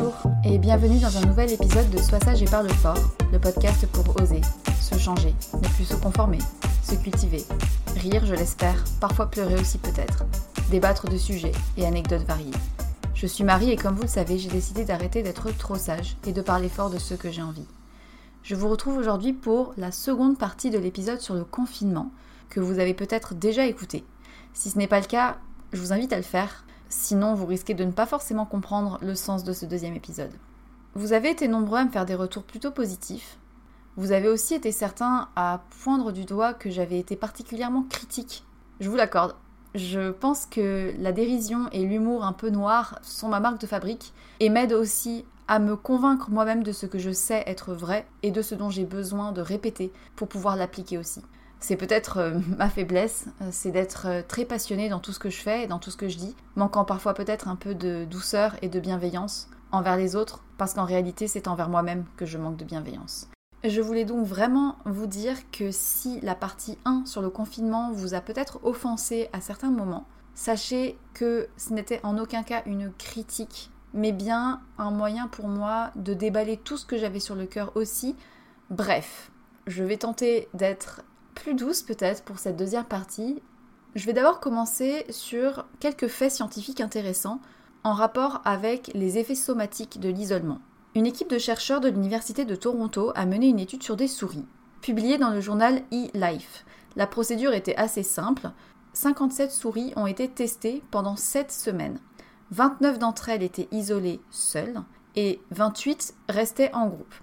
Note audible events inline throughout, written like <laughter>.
Bonjour et bienvenue dans un nouvel épisode de Sois sage et parle fort, le podcast pour oser, se changer, ne plus se conformer, se cultiver, rire je l'espère, parfois pleurer aussi peut-être, débattre de sujets et anecdotes variées. Je suis Marie et comme vous le savez, j'ai décidé d'arrêter d'être trop sage et de parler fort de ce que j'ai envie. Je vous retrouve aujourd'hui pour la seconde partie de l'épisode sur le confinement que vous avez peut-être déjà écouté. Si ce n'est pas le cas, je vous invite à le faire Sinon, vous risquez de ne pas forcément comprendre le sens de ce deuxième épisode. Vous avez été nombreux à me faire des retours plutôt positifs. Vous avez aussi été certains à poindre du doigt que j'avais été particulièrement critique. Je vous l'accorde. Je pense que la dérision et l'humour un peu noir sont ma marque de fabrique et m'aident aussi à me convaincre moi-même de ce que je sais être vrai et de ce dont j'ai besoin de répéter pour pouvoir l'appliquer aussi. C'est peut-être euh, <laughs> ma faiblesse, euh, c'est d'être euh, très passionnée dans tout ce que je fais et dans tout ce que je dis, manquant parfois peut-être un peu de douceur et de bienveillance envers les autres, parce qu'en réalité c'est envers moi-même que je manque de bienveillance. Je voulais donc vraiment vous dire que si la partie 1 sur le confinement vous a peut-être offensé à certains moments, sachez que ce n'était en aucun cas une critique, mais bien un moyen pour moi de déballer tout ce que j'avais sur le cœur aussi. Bref, je vais tenter d'être plus douce peut-être pour cette deuxième partie. Je vais d'abord commencer sur quelques faits scientifiques intéressants en rapport avec les effets somatiques de l'isolement. Une équipe de chercheurs de l'Université de Toronto a mené une étude sur des souris, publiée dans le journal eLife. La procédure était assez simple. 57 souris ont été testées pendant 7 semaines. 29 d'entre elles étaient isolées seules et 28 restaient en groupe.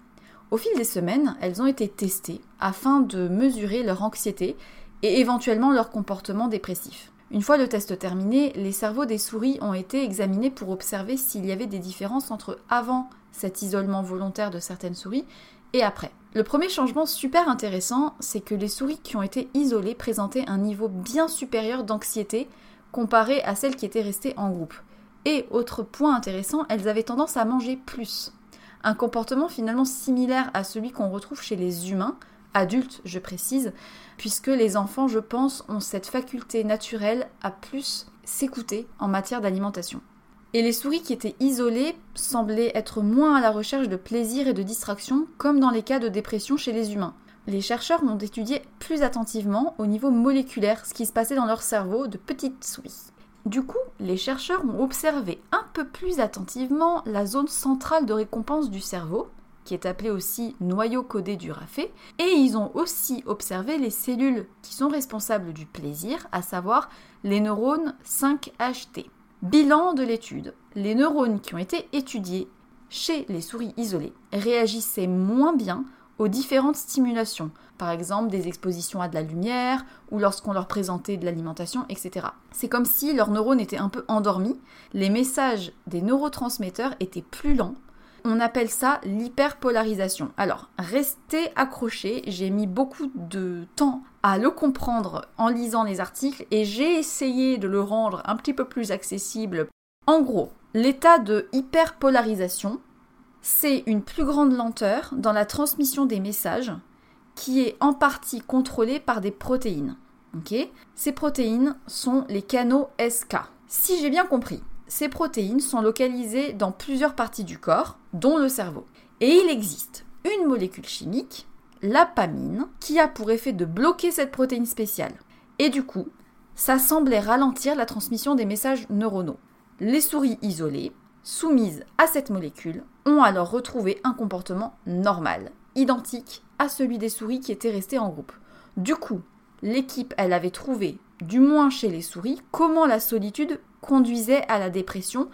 Au fil des semaines, elles ont été testées afin de mesurer leur anxiété et éventuellement leur comportement dépressif. Une fois le test terminé, les cerveaux des souris ont été examinés pour observer s'il y avait des différences entre avant cet isolement volontaire de certaines souris et après. Le premier changement super intéressant, c'est que les souris qui ont été isolées présentaient un niveau bien supérieur d'anxiété comparé à celles qui étaient restées en groupe. Et autre point intéressant, elles avaient tendance à manger plus. Un comportement finalement similaire à celui qu'on retrouve chez les humains, adultes je précise, puisque les enfants, je pense, ont cette faculté naturelle à plus s'écouter en matière d'alimentation. Et les souris qui étaient isolées semblaient être moins à la recherche de plaisir et de distraction, comme dans les cas de dépression chez les humains. Les chercheurs ont étudié plus attentivement au niveau moléculaire ce qui se passait dans leur cerveau de petites souris. Du coup, les chercheurs ont observé un peu plus attentivement la zone centrale de récompense du cerveau, qui est appelée aussi noyau codé du rafé, et ils ont aussi observé les cellules qui sont responsables du plaisir, à savoir les neurones 5HT. Bilan de l'étude. Les neurones qui ont été étudiés chez les souris isolées réagissaient moins bien aux différentes stimulations, par exemple des expositions à de la lumière ou lorsqu'on leur présentait de l'alimentation, etc. C'est comme si leurs neurones étaient un peu endormis, les messages des neurotransmetteurs étaient plus lents. On appelle ça l'hyperpolarisation. Alors, restez accrochés, j'ai mis beaucoup de temps à le comprendre en lisant les articles et j'ai essayé de le rendre un petit peu plus accessible. En gros, l'état de hyperpolarisation, c'est une plus grande lenteur dans la transmission des messages qui est en partie contrôlée par des protéines. ces protéines sont les canaux SK. Si j'ai bien compris, ces protéines sont localisées dans plusieurs parties du corps, dont le cerveau. Et il existe une molécule chimique, l'apamine, qui a pour effet de bloquer cette protéine spéciale. Et du coup, ça semblait ralentir la transmission des messages neuronaux. Les souris isolées soumises à cette molécule ont alors retrouvé un comportement normal, identique à celui des souris qui étaient restées en groupe. Du coup, l'équipe, elle avait trouvé, du moins chez les souris, comment la solitude conduisait à la dépression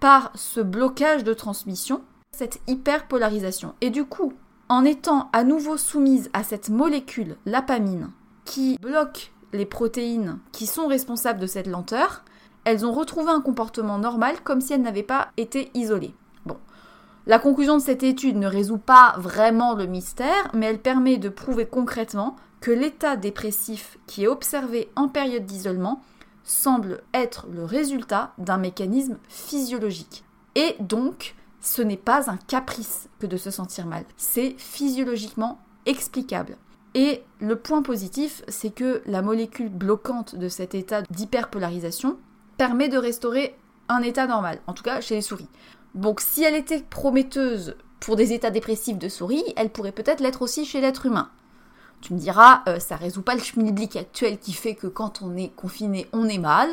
par ce blocage de transmission, cette hyperpolarisation. Et du coup, en étant à nouveau soumise à cette molécule, l'apamine, qui bloque les protéines qui sont responsables de cette lenteur, elles ont retrouvé un comportement normal comme si elles n'avaient pas été isolées. La conclusion de cette étude ne résout pas vraiment le mystère, mais elle permet de prouver concrètement que l'état dépressif qui est observé en période d'isolement semble être le résultat d'un mécanisme physiologique. Et donc, ce n'est pas un caprice que de se sentir mal, c'est physiologiquement explicable. Et le point positif, c'est que la molécule bloquante de cet état d'hyperpolarisation permet de restaurer un état normal, en tout cas chez les souris. Donc si elle était prometteuse pour des états dépressifs de souris, elle pourrait peut-être l'être aussi chez l'être humain. Tu me diras, euh, ça résout pas le schmilblick actuel qui fait que quand on est confiné, on est mal.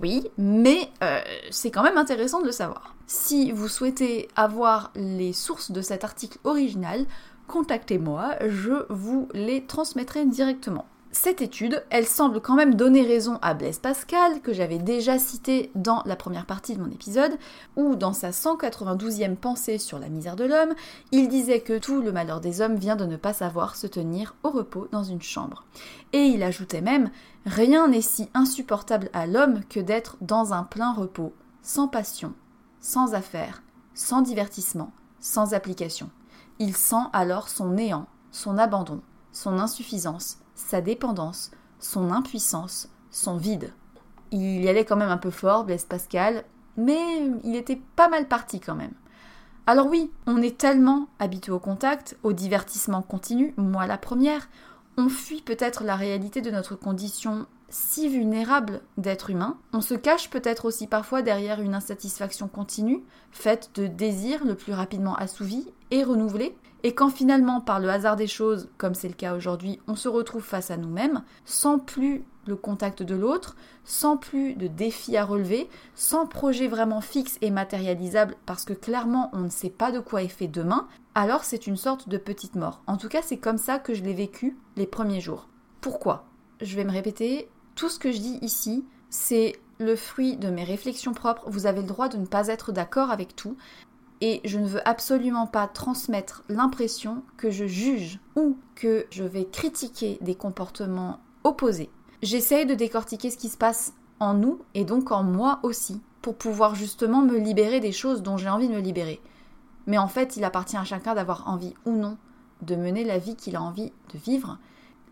Oui, mais euh, c'est quand même intéressant de le savoir. Si vous souhaitez avoir les sources de cet article original, contactez-moi, je vous les transmettrai directement cette étude, elle semble quand même donner raison à Blaise Pascal, que j'avais déjà cité dans la première partie de mon épisode, où dans sa 192e pensée sur la misère de l'homme, il disait que tout le malheur des hommes vient de ne pas savoir se tenir au repos dans une chambre. Et il ajoutait même Rien n'est si insupportable à l'homme que d'être dans un plein repos, sans passion, sans affaires, sans divertissement, sans application. Il sent alors son néant, son abandon, son insuffisance, sa dépendance, son impuissance, son vide. Il y allait quand même un peu fort, Blaise Pascal, mais il était pas mal parti quand même. Alors oui, on est tellement habitué au contact, au divertissement continu, moi la première, on fuit peut-être la réalité de notre condition si vulnérable d'être humain, on se cache peut-être aussi parfois derrière une insatisfaction continue, faite de désirs le plus rapidement assouvis et renouvelés, et quand finalement, par le hasard des choses, comme c'est le cas aujourd'hui, on se retrouve face à nous-mêmes, sans plus le contact de l'autre, sans plus de défis à relever, sans projet vraiment fixe et matérialisable, parce que clairement on ne sait pas de quoi est fait demain, alors c'est une sorte de petite mort. En tout cas, c'est comme ça que je l'ai vécu les premiers jours. Pourquoi? Je vais me répéter, tout ce que je dis ici, c'est le fruit de mes réflexions propres. Vous avez le droit de ne pas être d'accord avec tout. Et je ne veux absolument pas transmettre l'impression que je juge ou que je vais critiquer des comportements opposés. J'essaye de décortiquer ce qui se passe en nous et donc en moi aussi pour pouvoir justement me libérer des choses dont j'ai envie de me libérer. Mais en fait, il appartient à chacun d'avoir envie ou non de mener la vie qu'il a envie de vivre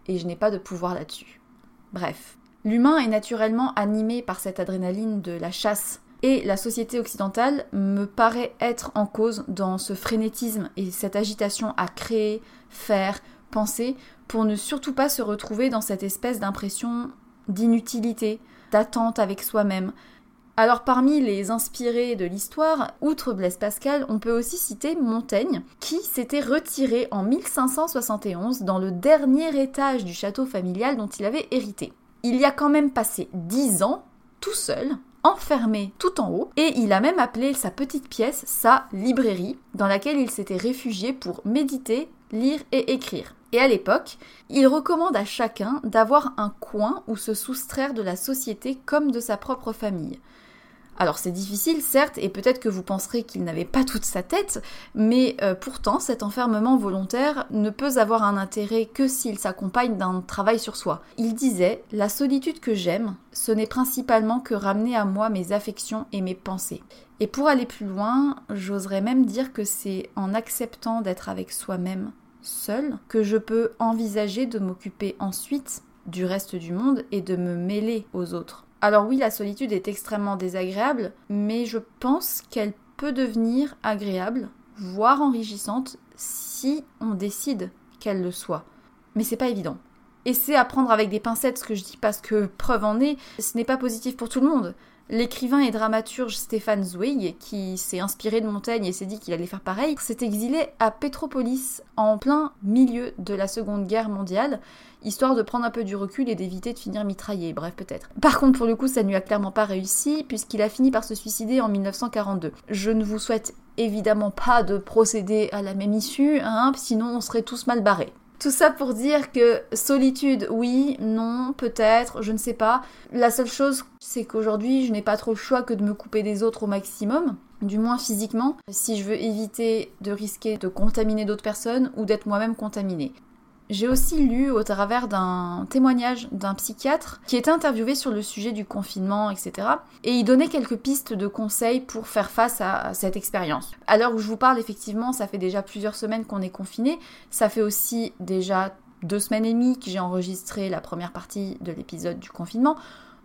et je n'ai pas de pouvoir là-dessus. Bref, L'humain est naturellement animé par cette adrénaline de la chasse. Et la société occidentale me paraît être en cause dans ce frénétisme et cette agitation à créer, faire, penser, pour ne surtout pas se retrouver dans cette espèce d'impression d'inutilité, d'attente avec soi-même. Alors parmi les inspirés de l'histoire, outre Blaise Pascal, on peut aussi citer Montaigne, qui s'était retiré en 1571 dans le dernier étage du château familial dont il avait hérité. Il y a quand même passé dix ans, tout seul, enfermé tout en haut, et il a même appelé sa petite pièce sa librairie, dans laquelle il s'était réfugié pour méditer, lire et écrire. Et à l'époque, il recommande à chacun d'avoir un coin où se soustraire de la société comme de sa propre famille. Alors c'est difficile, certes, et peut-être que vous penserez qu'il n'avait pas toute sa tête, mais euh, pourtant cet enfermement volontaire ne peut avoir un intérêt que s'il s'accompagne d'un travail sur soi. Il disait La solitude que j'aime, ce n'est principalement que ramener à moi mes affections et mes pensées. Et pour aller plus loin, j'oserais même dire que c'est en acceptant d'être avec soi-même, seul, que je peux envisager de m'occuper ensuite du reste du monde et de me mêler aux autres. Alors oui, la solitude est extrêmement désagréable, mais je pense qu'elle peut devenir agréable, voire enrichissante, si on décide qu'elle le soit. Mais c'est pas évident. Et à prendre avec des pincettes ce que je dis parce que, preuve en est, ce n'est pas positif pour tout le monde. L'écrivain et dramaturge Stéphane Zweig, qui s'est inspiré de Montaigne et s'est dit qu'il allait faire pareil, s'est exilé à Petropolis en plein milieu de la Seconde Guerre mondiale, histoire de prendre un peu du recul et d'éviter de finir mitraillé, bref peut-être. Par contre pour le coup ça ne lui a clairement pas réussi puisqu'il a fini par se suicider en 1942. Je ne vous souhaite évidemment pas de procéder à la même issue, hein, sinon on serait tous mal barrés. Tout ça pour dire que solitude, oui, non, peut-être, je ne sais pas. La seule chose, c'est qu'aujourd'hui, je n'ai pas trop le choix que de me couper des autres au maximum, du moins physiquement, si je veux éviter de risquer de contaminer d'autres personnes ou d'être moi-même contaminée. J'ai aussi lu au travers d'un témoignage d'un psychiatre qui était interviewé sur le sujet du confinement, etc. Et il donnait quelques pistes de conseils pour faire face à cette expérience. À l'heure où je vous parle, effectivement, ça fait déjà plusieurs semaines qu'on est confiné. Ça fait aussi déjà deux semaines et demie que j'ai enregistré la première partie de l'épisode du confinement.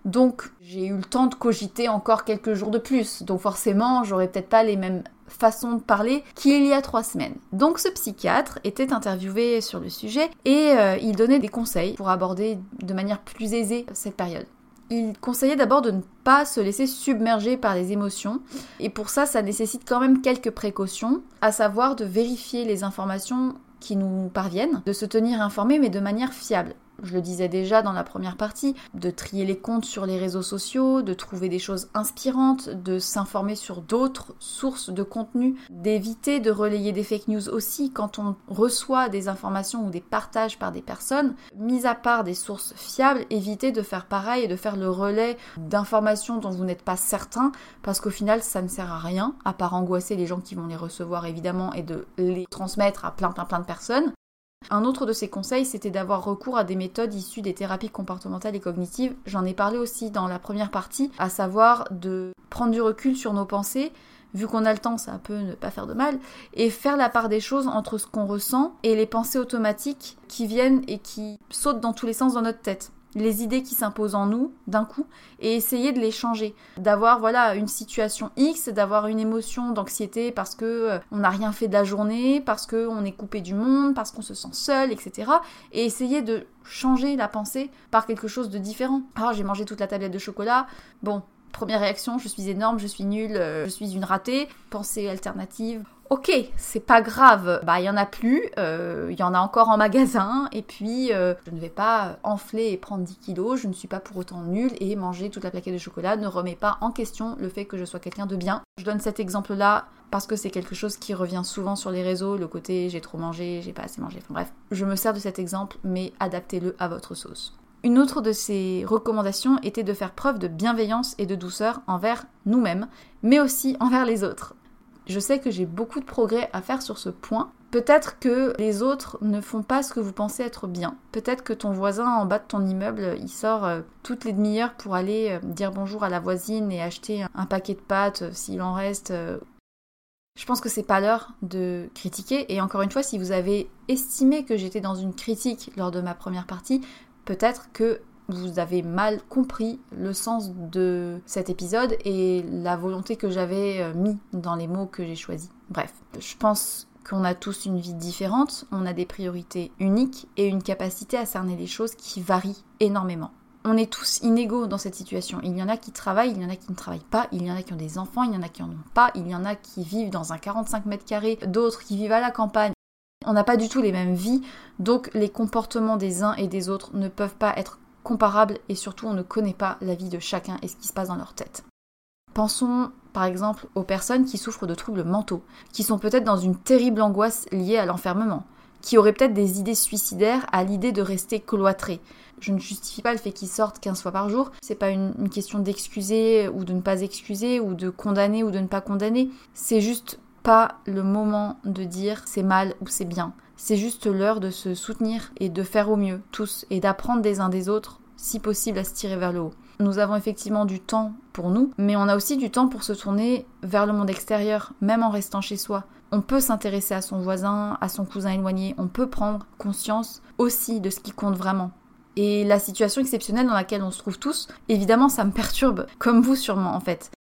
Donc j'ai eu le temps de cogiter encore quelques jours de plus. Donc forcément, j'aurais peut-être pas les mêmes façons de parler qu'il y a trois semaines. Donc ce psychiatre était interviewé sur le sujet et euh, il donnait des conseils pour aborder de manière plus aisée cette période. Il conseillait d'abord de ne pas se laisser submerger par les émotions et pour ça ça nécessite quand même quelques précautions, à savoir de vérifier les informations qui nous parviennent, de se tenir informé mais de manière fiable je le disais déjà dans la première partie, de trier les comptes sur les réseaux sociaux, de trouver des choses inspirantes, de s'informer sur d'autres sources de contenu, d'éviter de relayer des fake news aussi quand on reçoit des informations ou des partages par des personnes. Mis à part des sources fiables, éviter de faire pareil et de faire le relais d'informations dont vous n'êtes pas certain, parce qu'au final ça ne sert à rien, à part angoisser les gens qui vont les recevoir évidemment et de les transmettre à plein plein plein de personnes. Un autre de ses conseils, c'était d'avoir recours à des méthodes issues des thérapies comportementales et cognitives. J'en ai parlé aussi dans la première partie, à savoir de prendre du recul sur nos pensées, vu qu'on a le temps, ça peut ne pas faire de mal, et faire la part des choses entre ce qu'on ressent et les pensées automatiques qui viennent et qui sautent dans tous les sens dans notre tête les idées qui s'imposent en nous d'un coup et essayer de les changer, d'avoir voilà une situation X, d'avoir une émotion d'anxiété parce que euh, on n'a rien fait de la journée, parce que on est coupé du monde, parce qu'on se sent seul, etc. Et essayer de changer la pensée par quelque chose de différent. Ah j'ai mangé toute la tablette de chocolat, bon première réaction, je suis énorme, je suis nulle, euh, je suis une ratée. Pensée alternative, ok, c'est pas grave, bah il y en a plus, euh, il y en a encore en magasin, et puis euh, je ne vais pas enfler et prendre 10 kilos, je ne suis pas pour autant nulle, et manger toute la plaquette de chocolat ne remet pas en question le fait que je sois quelqu'un de bien. Je donne cet exemple-là parce que c'est quelque chose qui revient souvent sur les réseaux, le côté j'ai trop mangé, j'ai pas assez mangé, enfin bref, je me sers de cet exemple, mais adaptez-le à votre sauce. Une autre de ses recommandations était de faire preuve de bienveillance et de douceur envers nous-mêmes, mais aussi envers les autres. Je sais que j'ai beaucoup de progrès à faire sur ce point. Peut-être que les autres ne font pas ce que vous pensez être bien. Peut-être que ton voisin en bas de ton immeuble, il sort euh, toutes les demi-heures pour aller euh, dire bonjour à la voisine et acheter un paquet de pâtes euh, s'il en reste. Je pense que c'est pas l'heure de critiquer. Et encore une fois, si vous avez estimé que j'étais dans une critique lors de ma première partie, peut-être que vous avez mal compris le sens de cet épisode et la volonté que j'avais euh, mis dans les mots que j'ai choisis. Bref, je pense qu'on a tous une vie différente, on a des priorités uniques et une capacité à cerner les choses qui varient énormément. On est tous inégaux dans cette situation. Il y en a qui travaillent, il y en a qui ne travaillent pas, il y en a qui ont des enfants, il y en a qui en ont pas, il y en a qui vivent dans un 45 mètres carrés, d'autres qui vivent à la campagne. On n'a pas du tout les mêmes vies, donc les comportements des uns et des autres ne peuvent pas être et surtout on ne connaît pas la vie de chacun et ce qui se passe dans leur tête. Pensons par exemple aux personnes qui souffrent de troubles mentaux, qui sont peut-être dans une terrible angoisse liée à l'enfermement, qui auraient peut-être des idées suicidaires à l'idée de rester cloîtrés. Je ne justifie pas le fait qu'ils sortent 15 fois par jour, c'est pas une question d'excuser ou de ne pas excuser ou de condamner ou de ne pas condamner, c'est juste pas le moment de dire c'est mal ou c'est bien. C'est juste l'heure de se soutenir et de faire au mieux, tous, et d'apprendre des uns des autres, si possible, à se tirer vers le haut. Nous avons effectivement du temps pour nous, mais on a aussi du temps pour se tourner vers le monde extérieur, même en restant chez soi. On peut s'intéresser à son voisin, à son cousin éloigné, on peut prendre conscience aussi de ce qui compte vraiment. Et la situation exceptionnelle dans laquelle on se trouve tous, évidemment, ça me perturbe, comme vous sûrement en fait.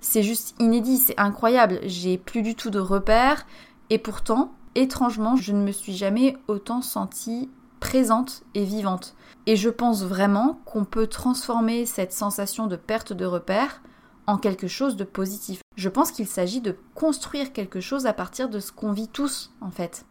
C'est juste inédit, c'est incroyable, j'ai plus du tout de repères, et pourtant, étrangement, je ne me suis jamais autant sentie présente et vivante. Et je pense vraiment qu'on peut transformer cette sensation de perte de repères en quelque chose de positif. Je pense qu'il s'agit de construire quelque chose à partir de ce qu'on vit tous, en fait.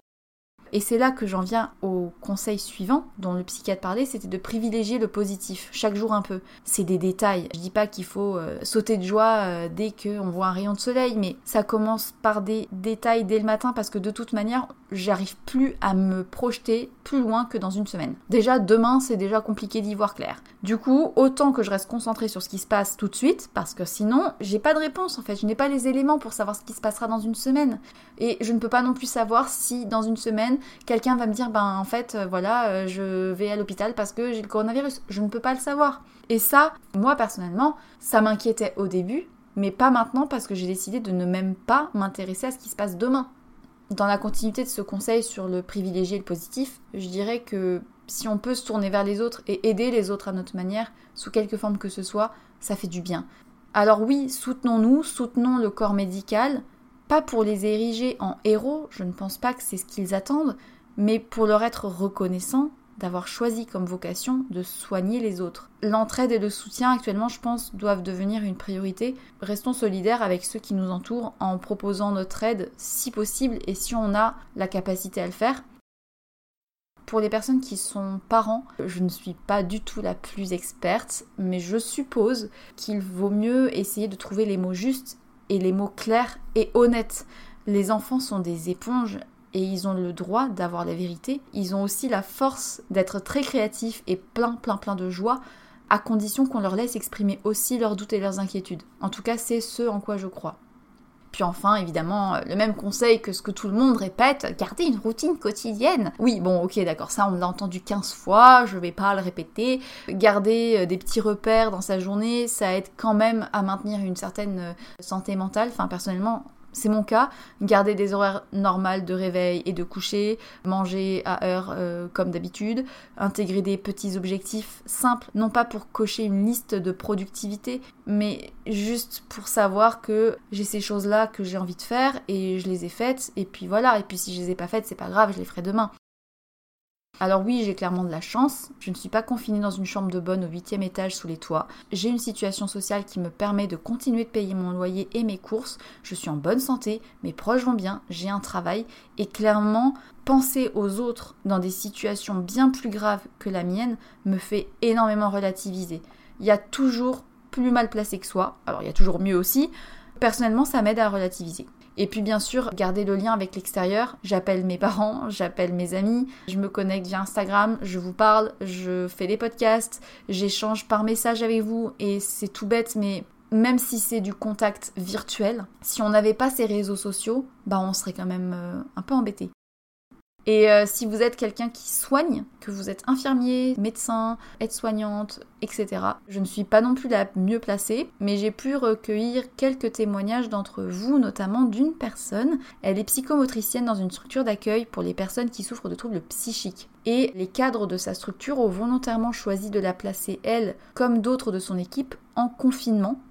Et c'est là que j'en viens au conseil suivant dont le psychiatre parlait, c'était de privilégier le positif, chaque jour un peu. C'est des détails. Je dis pas qu'il faut euh, sauter de joie euh, dès qu'on voit un rayon de soleil, mais ça commence par des détails dès le matin parce que de toute manière, j'arrive plus à me projeter plus loin que dans une semaine. Déjà, demain, c'est déjà compliqué d'y voir clair. Du coup, autant que je reste concentrée sur ce qui se passe tout de suite, parce que sinon, j'ai pas de réponse en fait. Je n'ai pas les éléments pour savoir ce qui se passera dans une semaine. Et je ne peux pas non plus savoir si dans une semaine, quelqu'un va me dire ben en fait euh, voilà euh, je vais à l'hôpital parce que j'ai le coronavirus. Je ne peux pas le savoir. Et ça, moi personnellement, ça m'inquiétait au début, mais pas maintenant parce que j'ai décidé de ne même pas m'intéresser à ce qui se passe demain. Dans la continuité de ce conseil sur le privilégié et le positif, je dirais que si on peut se tourner vers les autres et aider les autres à notre manière, sous quelque forme que ce soit, ça fait du bien. Alors oui, soutenons-nous, soutenons le corps médical, pas pour les ériger en héros, je ne pense pas que c'est ce qu'ils attendent, mais pour leur être reconnaissant d'avoir choisi comme vocation de soigner les autres. L'entraide et le soutien actuellement, je pense, doivent devenir une priorité. Restons solidaires avec ceux qui nous entourent en proposant notre aide si possible et si on a la capacité à le faire. Pour les personnes qui sont parents, je ne suis pas du tout la plus experte, mais je suppose qu'il vaut mieux essayer de trouver les mots justes et les mots clairs et honnêtes. Les enfants sont des éponges et ils ont le droit d'avoir la vérité. Ils ont aussi la force d'être très créatifs et plein, plein, plein de joie, à condition qu'on leur laisse exprimer aussi leurs doutes et leurs inquiétudes. En tout cas, c'est ce en quoi je crois. Puis enfin, évidemment, le même conseil que ce que tout le monde répète, garder une routine quotidienne. Oui, bon, ok, d'accord, ça on l'a entendu 15 fois, je vais pas le répéter. Garder euh, des petits repères dans sa journée, ça aide quand même à maintenir une certaine euh, santé mentale. Enfin, personnellement, c'est mon cas, garder des horaires normales de réveil et de coucher, manger à heure euh, comme d'habitude, intégrer des petits objectifs simples, non pas pour cocher une liste de productivité, mais juste pour savoir que j'ai ces choses-là que j'ai envie de faire et je les ai faites, et puis voilà, et puis si je les ai pas faites, c'est pas grave, je les ferai demain. Alors oui, j'ai clairement de la chance. Je ne suis pas confinée dans une chambre de bonne au huitième étage sous les toits. J'ai une situation sociale qui me permet de continuer de payer mon loyer et mes courses. Je suis en bonne santé, mes proches vont bien, j'ai un travail. Et clairement, penser aux autres dans des situations bien plus graves que la mienne me fait énormément relativiser. Il y a toujours plus mal placé que soi. Alors il y a toujours mieux aussi. Personnellement, ça m'aide à relativiser. Et puis bien sûr, garder le lien avec l'extérieur. J'appelle mes parents, j'appelle mes amis, je me connecte via Instagram, je vous parle, je fais des podcasts, j'échange par message avec vous et c'est tout bête mais même si c'est du contact virtuel, si on n'avait pas ces réseaux sociaux, bah on serait quand même euh, un peu embêté. Et euh, si vous êtes quelqu'un qui soigne, que vous êtes infirmier, médecin, aide-soignante, etc., je ne suis pas non plus la mieux placée, mais j'ai pu recueillir quelques témoignages d'entre vous, notamment d'une personne. Elle est psychomotricienne dans une structure d'accueil pour les personnes qui souffrent de troubles psychiques. Et les cadres de sa structure ont volontairement choisi de la placer, elle, comme d'autres de son équipe, en confinement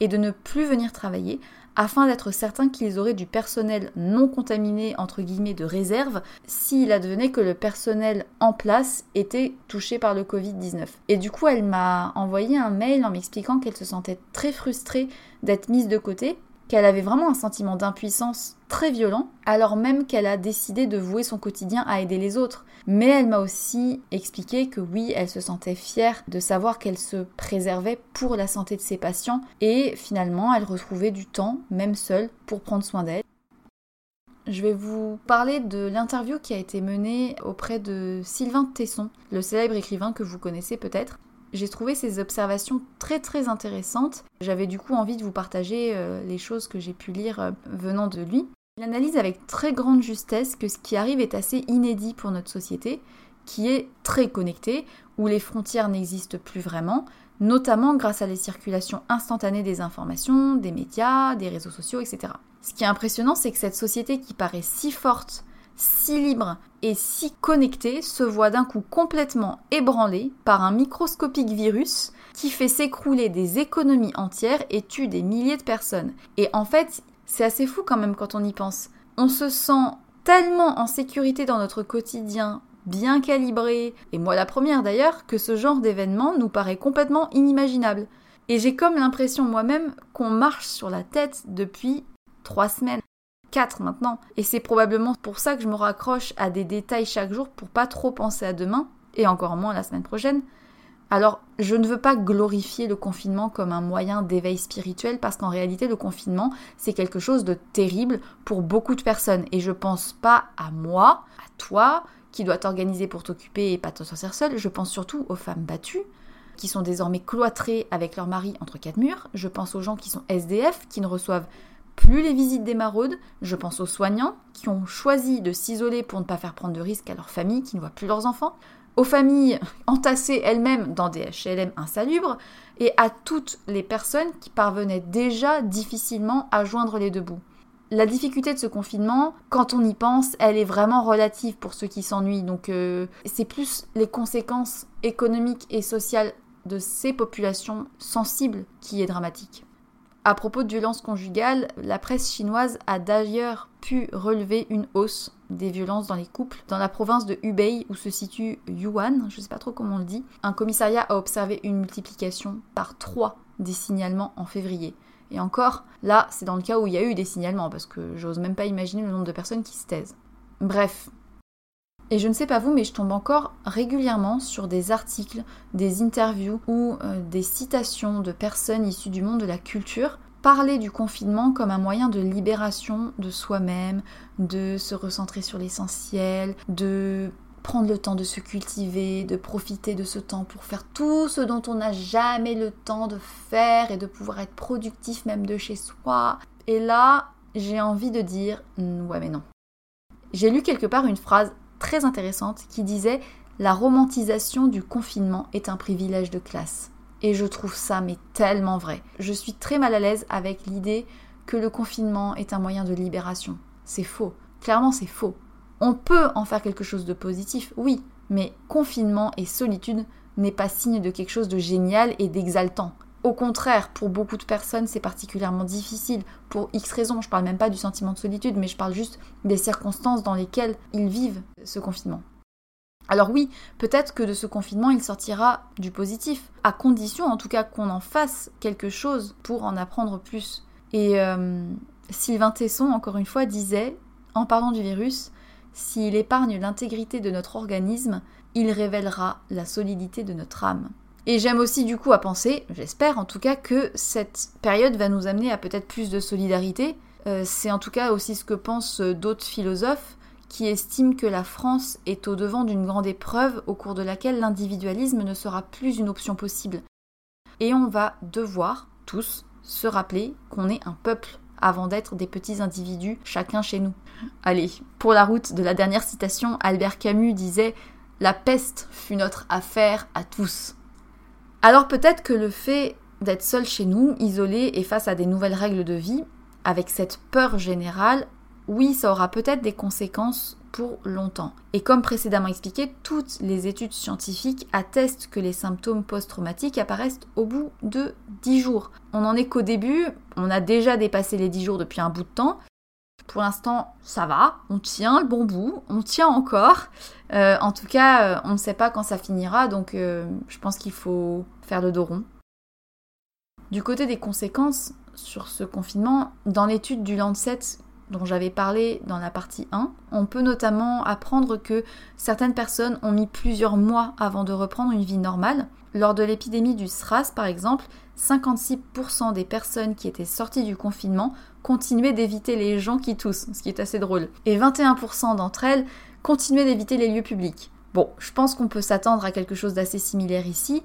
et de ne plus venir travailler afin d'être certain qu'ils auraient du personnel non contaminé entre guillemets de réserve s'il advenait que le personnel en place était touché par le Covid-19. Et du coup, elle m'a envoyé un mail en m'expliquant qu'elle se sentait très frustrée d'être mise de côté qu'elle avait vraiment un sentiment d'impuissance très violent, alors même qu'elle a décidé de vouer son quotidien à aider les autres. Mais elle m'a aussi expliqué que oui, elle se sentait fière de savoir qu'elle se préservait pour la santé de ses patients et finalement elle retrouvait du temps, même seule, pour prendre soin d'elle. Je vais vous parler de l'interview qui a été menée auprès de Sylvain Tesson, le célèbre écrivain que vous connaissez peut-être. J'ai trouvé ces observations très très intéressantes. J'avais du coup envie de vous partager euh, les choses que j'ai pu lire euh, venant de lui. Il analyse avec très grande justesse que ce qui arrive est assez inédit pour notre société, qui est très connectée, où les frontières n'existent plus vraiment, notamment grâce à la circulation instantanée des informations, des médias, des réseaux sociaux, etc. Ce qui est impressionnant, c'est que cette société qui paraît si forte, si libre et si connecté se voit d'un coup complètement ébranlé par un microscopique virus qui fait s'écrouler des économies entières et tue des milliers de personnes. Et en fait, c'est assez fou quand même quand on y pense. On se sent tellement en sécurité dans notre quotidien, bien calibré, et moi la première d'ailleurs, que ce genre d'événement nous paraît complètement inimaginable. Et j'ai comme l'impression moi-même qu'on marche sur la tête depuis trois semaines. 4 maintenant. Et c'est probablement pour ça que je me raccroche à des détails chaque jour pour pas trop penser à demain, et encore moins la semaine prochaine. Alors, je ne veux pas glorifier le confinement comme un moyen d'éveil spirituel parce qu'en réalité, le confinement, c'est quelque chose de terrible pour beaucoup de personnes. Et je pense pas à moi, à toi, qui dois t'organiser pour t'occuper et pas te sortir seule. Je pense surtout aux femmes battues, qui sont désormais cloîtrées avec leur mari entre quatre murs. Je pense aux gens qui sont SDF, qui ne reçoivent plus les visites des maraudes, je pense aux soignants qui ont choisi de s'isoler pour ne pas faire prendre de risques à leur famille qui ne voient plus leurs enfants, aux familles <laughs> entassées elles-mêmes dans des HLM insalubres, et à toutes les personnes qui parvenaient déjà difficilement à joindre les deux bouts. La difficulté de ce confinement, quand on y pense, elle est vraiment relative pour ceux qui s'ennuient. Donc euh, c'est plus les conséquences économiques et sociales de ces populations sensibles qui est dramatique. À propos de violences conjugales, la presse chinoise a d'ailleurs pu relever une hausse des violences dans les couples dans la province de Hubei où se situe Yuan, je ne sais pas trop comment on le dit. Un commissariat a observé une multiplication par 3 des signalements en février. Et encore, là, c'est dans le cas où il y a eu des signalements, parce que j'ose même pas imaginer le nombre de personnes qui se taisent. Bref, et je ne sais pas vous, mais je tombe encore régulièrement sur des articles, des interviews ou euh, des citations de personnes issues du monde de la culture parler du confinement comme un moyen de libération de soi-même, de se recentrer sur l'essentiel, de prendre le temps de se cultiver, de profiter de ce temps pour faire tout ce dont on n'a jamais le temps de faire et de pouvoir être productif même de chez soi. Et là, j'ai envie de dire ouais mais non. J'ai lu quelque part une phrase très intéressante qui disait La romantisation du confinement est un privilège de classe. Et je trouve ça mais tellement vrai. Je suis très mal à l'aise avec l'idée que le confinement est un moyen de libération. C'est faux. Clairement, c'est faux. On peut en faire quelque chose de positif, oui, mais confinement et solitude n'est pas signe de quelque chose de génial et d'exaltant. Au contraire, pour beaucoup de personnes, c'est particulièrement difficile pour X raisons. Je parle même pas du sentiment de solitude, mais je parle juste des circonstances dans lesquelles ils vivent ce confinement. Alors oui, peut-être que de ce confinement, il sortira du positif, à condition en tout cas qu'on en fasse quelque chose pour en apprendre plus. Et euh, Sylvain Tesson, encore une fois, disait, en parlant du virus, s'il épargne l'intégrité de notre organisme, il révélera la solidité de notre âme. Et j'aime aussi du coup à penser, j'espère en tout cas, que cette période va nous amener à peut-être plus de solidarité. Euh, c'est en tout cas aussi ce que pensent euh, d'autres philosophes qui estiment que la France est au devant d'une grande épreuve au cours de laquelle l'individualisme ne sera plus une option possible. Et on va devoir tous se rappeler qu'on est un peuple avant d'être des petits individus, chacun chez nous. Allez, pour la route de la dernière citation, Albert Camus disait La peste fut notre affaire à tous. Alors peut-être que le fait d'être seul chez nous, isolé et face à des nouvelles règles de vie, avec cette peur générale, oui, ça aura peut-être des conséquences pour longtemps. Et comme précédemment expliqué, toutes les études scientifiques attestent que les symptômes post-traumatiques apparaissent au bout de 10 jours. On n'en est qu'au début, on a déjà dépassé les 10 jours depuis un bout de temps. Pour l'instant, ça va, on tient le bon bout, on tient encore. Euh, en tout cas, euh, on ne sait pas quand ça finira, donc euh, je pense qu'il faut faire le dos rond. Du côté des conséquences sur ce confinement, dans l'étude du Lancet dont j'avais parlé dans la partie 1, on peut notamment apprendre que certaines personnes ont mis plusieurs mois avant de reprendre une vie normale. Lors de l'épidémie du SRAS, par exemple, 56% des personnes qui étaient sorties du confinement continuaient d'éviter les gens qui toussent, ce qui est assez drôle. Et 21% d'entre elles continuaient d'éviter les lieux publics. Bon, je pense qu'on peut s'attendre à quelque chose d'assez similaire ici.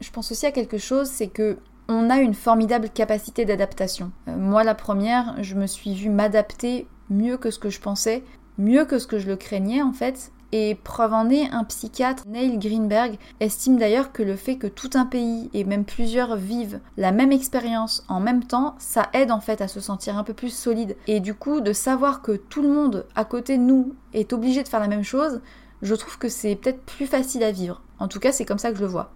Je pense aussi à quelque chose, c'est que on a une formidable capacité d'adaptation. Euh, moi, la première, je me suis vue m'adapter mieux que ce que je pensais, mieux que ce que je le craignais en fait. Et preuve en est, un psychiatre, Neil Greenberg, estime d'ailleurs que le fait que tout un pays et même plusieurs vivent la même expérience en même temps, ça aide en fait à se sentir un peu plus solide. Et du coup, de savoir que tout le monde à côté de nous est obligé de faire la même chose, je trouve que c'est peut-être plus facile à vivre. En tout cas, c'est comme ça que je le vois.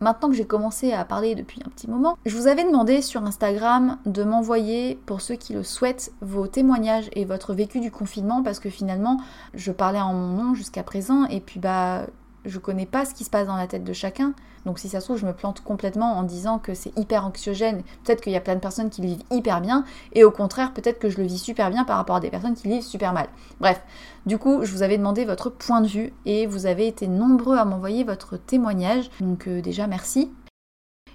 Maintenant que j'ai commencé à parler depuis un petit moment, je vous avais demandé sur Instagram de m'envoyer, pour ceux qui le souhaitent, vos témoignages et votre vécu du confinement parce que finalement, je parlais en mon nom jusqu'à présent et puis bah je connais pas ce qui se passe dans la tête de chacun. Donc si ça se trouve, je me plante complètement en disant que c'est hyper anxiogène. Peut-être qu'il y a plein de personnes qui vivent hyper bien, et au contraire, peut-être que je le vis super bien par rapport à des personnes qui vivent super mal. Bref, du coup, je vous avais demandé votre point de vue, et vous avez été nombreux à m'envoyer votre témoignage. Donc euh, déjà, merci.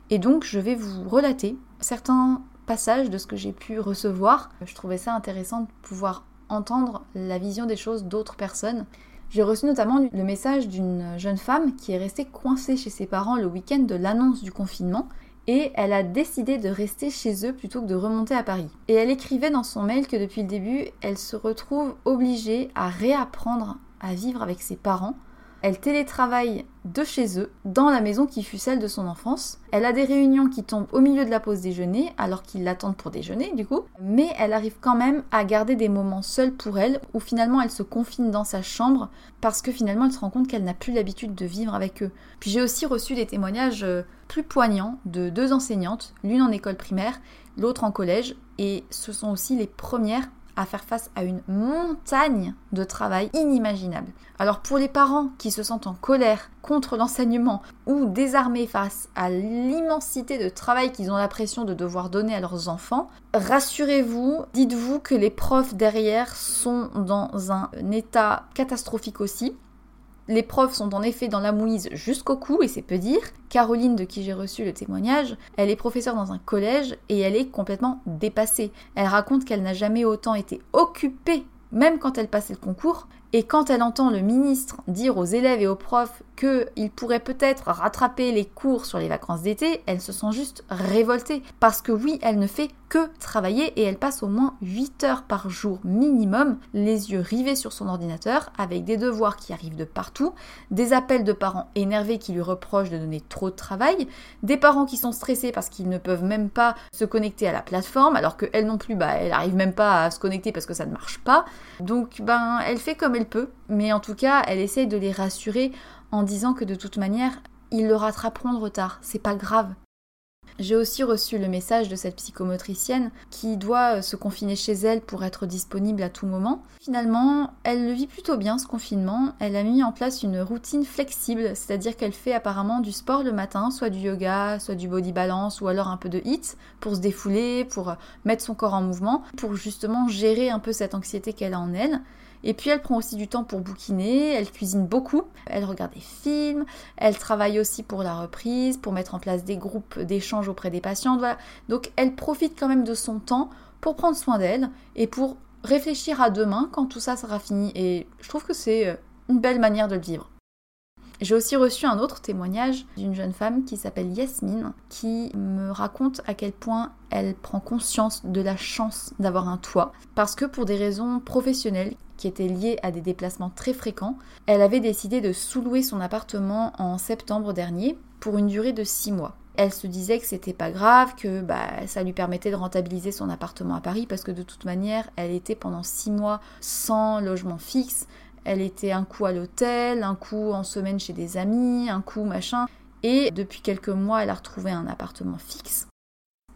Et donc, je vais vous relater certains passages de ce que j'ai pu recevoir. Je trouvais ça intéressant de pouvoir entendre la vision des choses d'autres personnes. J'ai reçu notamment le message d'une jeune femme qui est restée coincée chez ses parents le week-end de l'annonce du confinement et elle a décidé de rester chez eux plutôt que de remonter à Paris. Et elle écrivait dans son mail que depuis le début, elle se retrouve obligée à réapprendre à vivre avec ses parents elle télétravaille de chez eux, dans la maison qui fut celle de son enfance. Elle a des réunions qui tombent au milieu de la pause déjeuner, alors qu'ils l'attendent pour déjeuner du coup. Mais elle arrive quand même à garder des moments seuls pour elle, où finalement elle se confine dans sa chambre, parce que finalement elle se rend compte qu'elle n'a plus l'habitude de vivre avec eux. Puis j'ai aussi reçu des témoignages euh, plus poignants de deux enseignantes, l'une en école primaire, l'autre en collège, et ce sont aussi les premières à faire face à une montagne de travail inimaginable. Alors pour les parents qui se sentent en colère contre l'enseignement ou désarmés face à l'immensité de travail qu'ils ont l'impression de devoir donner à leurs enfants, rassurez-vous, dites-vous que les profs derrière sont dans un état catastrophique aussi. Les profs sont en effet dans la mouise jusqu'au cou, et c'est peu dire. Caroline, de qui j'ai reçu le témoignage, elle est professeure dans un collège et elle est complètement dépassée. Elle raconte qu'elle n'a jamais autant été occupée, même quand elle passait le concours, et quand elle entend le ministre dire aux élèves et aux profs qu'ils pourraient peut-être rattraper les cours sur les vacances d'été, elle se sent juste révoltée. Parce que oui, elle ne fait que travailler et elle passe au moins 8 heures par jour minimum, les yeux rivés sur son ordinateur, avec des devoirs qui arrivent de partout, des appels de parents énervés qui lui reprochent de donner trop de travail, des parents qui sont stressés parce qu'ils ne peuvent même pas se connecter à la plateforme, alors qu'elle non plus, bah, elle arrive même pas à se connecter parce que ça ne marche pas. Donc, ben, elle fait comme elle peut, mais en tout cas, elle essaye de les rassurer en disant que de toute manière, ils le rattraperont de retard, c'est pas grave. J'ai aussi reçu le message de cette psychomotricienne qui doit euh, se confiner chez elle pour être disponible à tout moment. Finalement, elle le vit plutôt bien ce confinement. Elle a mis en place une routine flexible, c'est-à-dire qu'elle fait apparemment du sport le matin, soit du yoga, soit du body balance ou alors un peu de hit pour se défouler, pour euh, mettre son corps en mouvement, pour justement gérer un peu cette anxiété qu'elle a en elle. Et puis elle prend aussi du temps pour bouquiner, elle cuisine beaucoup, elle regarde des films, elle travaille aussi pour la reprise, pour mettre en place des groupes d'échange auprès des patients. Donc elle profite quand même de son temps pour prendre soin d'elle et pour réfléchir à demain quand tout ça sera fini. Et je trouve que c'est euh, une belle manière de le vivre. J'ai aussi reçu un autre témoignage d'une jeune femme qui s'appelle Yasmine, qui me raconte à quel point elle prend conscience de la chance d'avoir un toit, parce que pour des raisons professionnelles qui étaient liées à des déplacements très fréquents, elle avait décidé de sous-louer son appartement en septembre dernier pour une durée de 6 mois. Elle se disait que c'était pas grave, que bah, ça lui permettait de rentabiliser son appartement à Paris parce que de toute manière, elle était pendant six mois sans logement fixe. Elle était un coup à l'hôtel, un coup en semaine chez des amis, un coup machin. Et depuis quelques mois, elle a retrouvé un appartement fixe.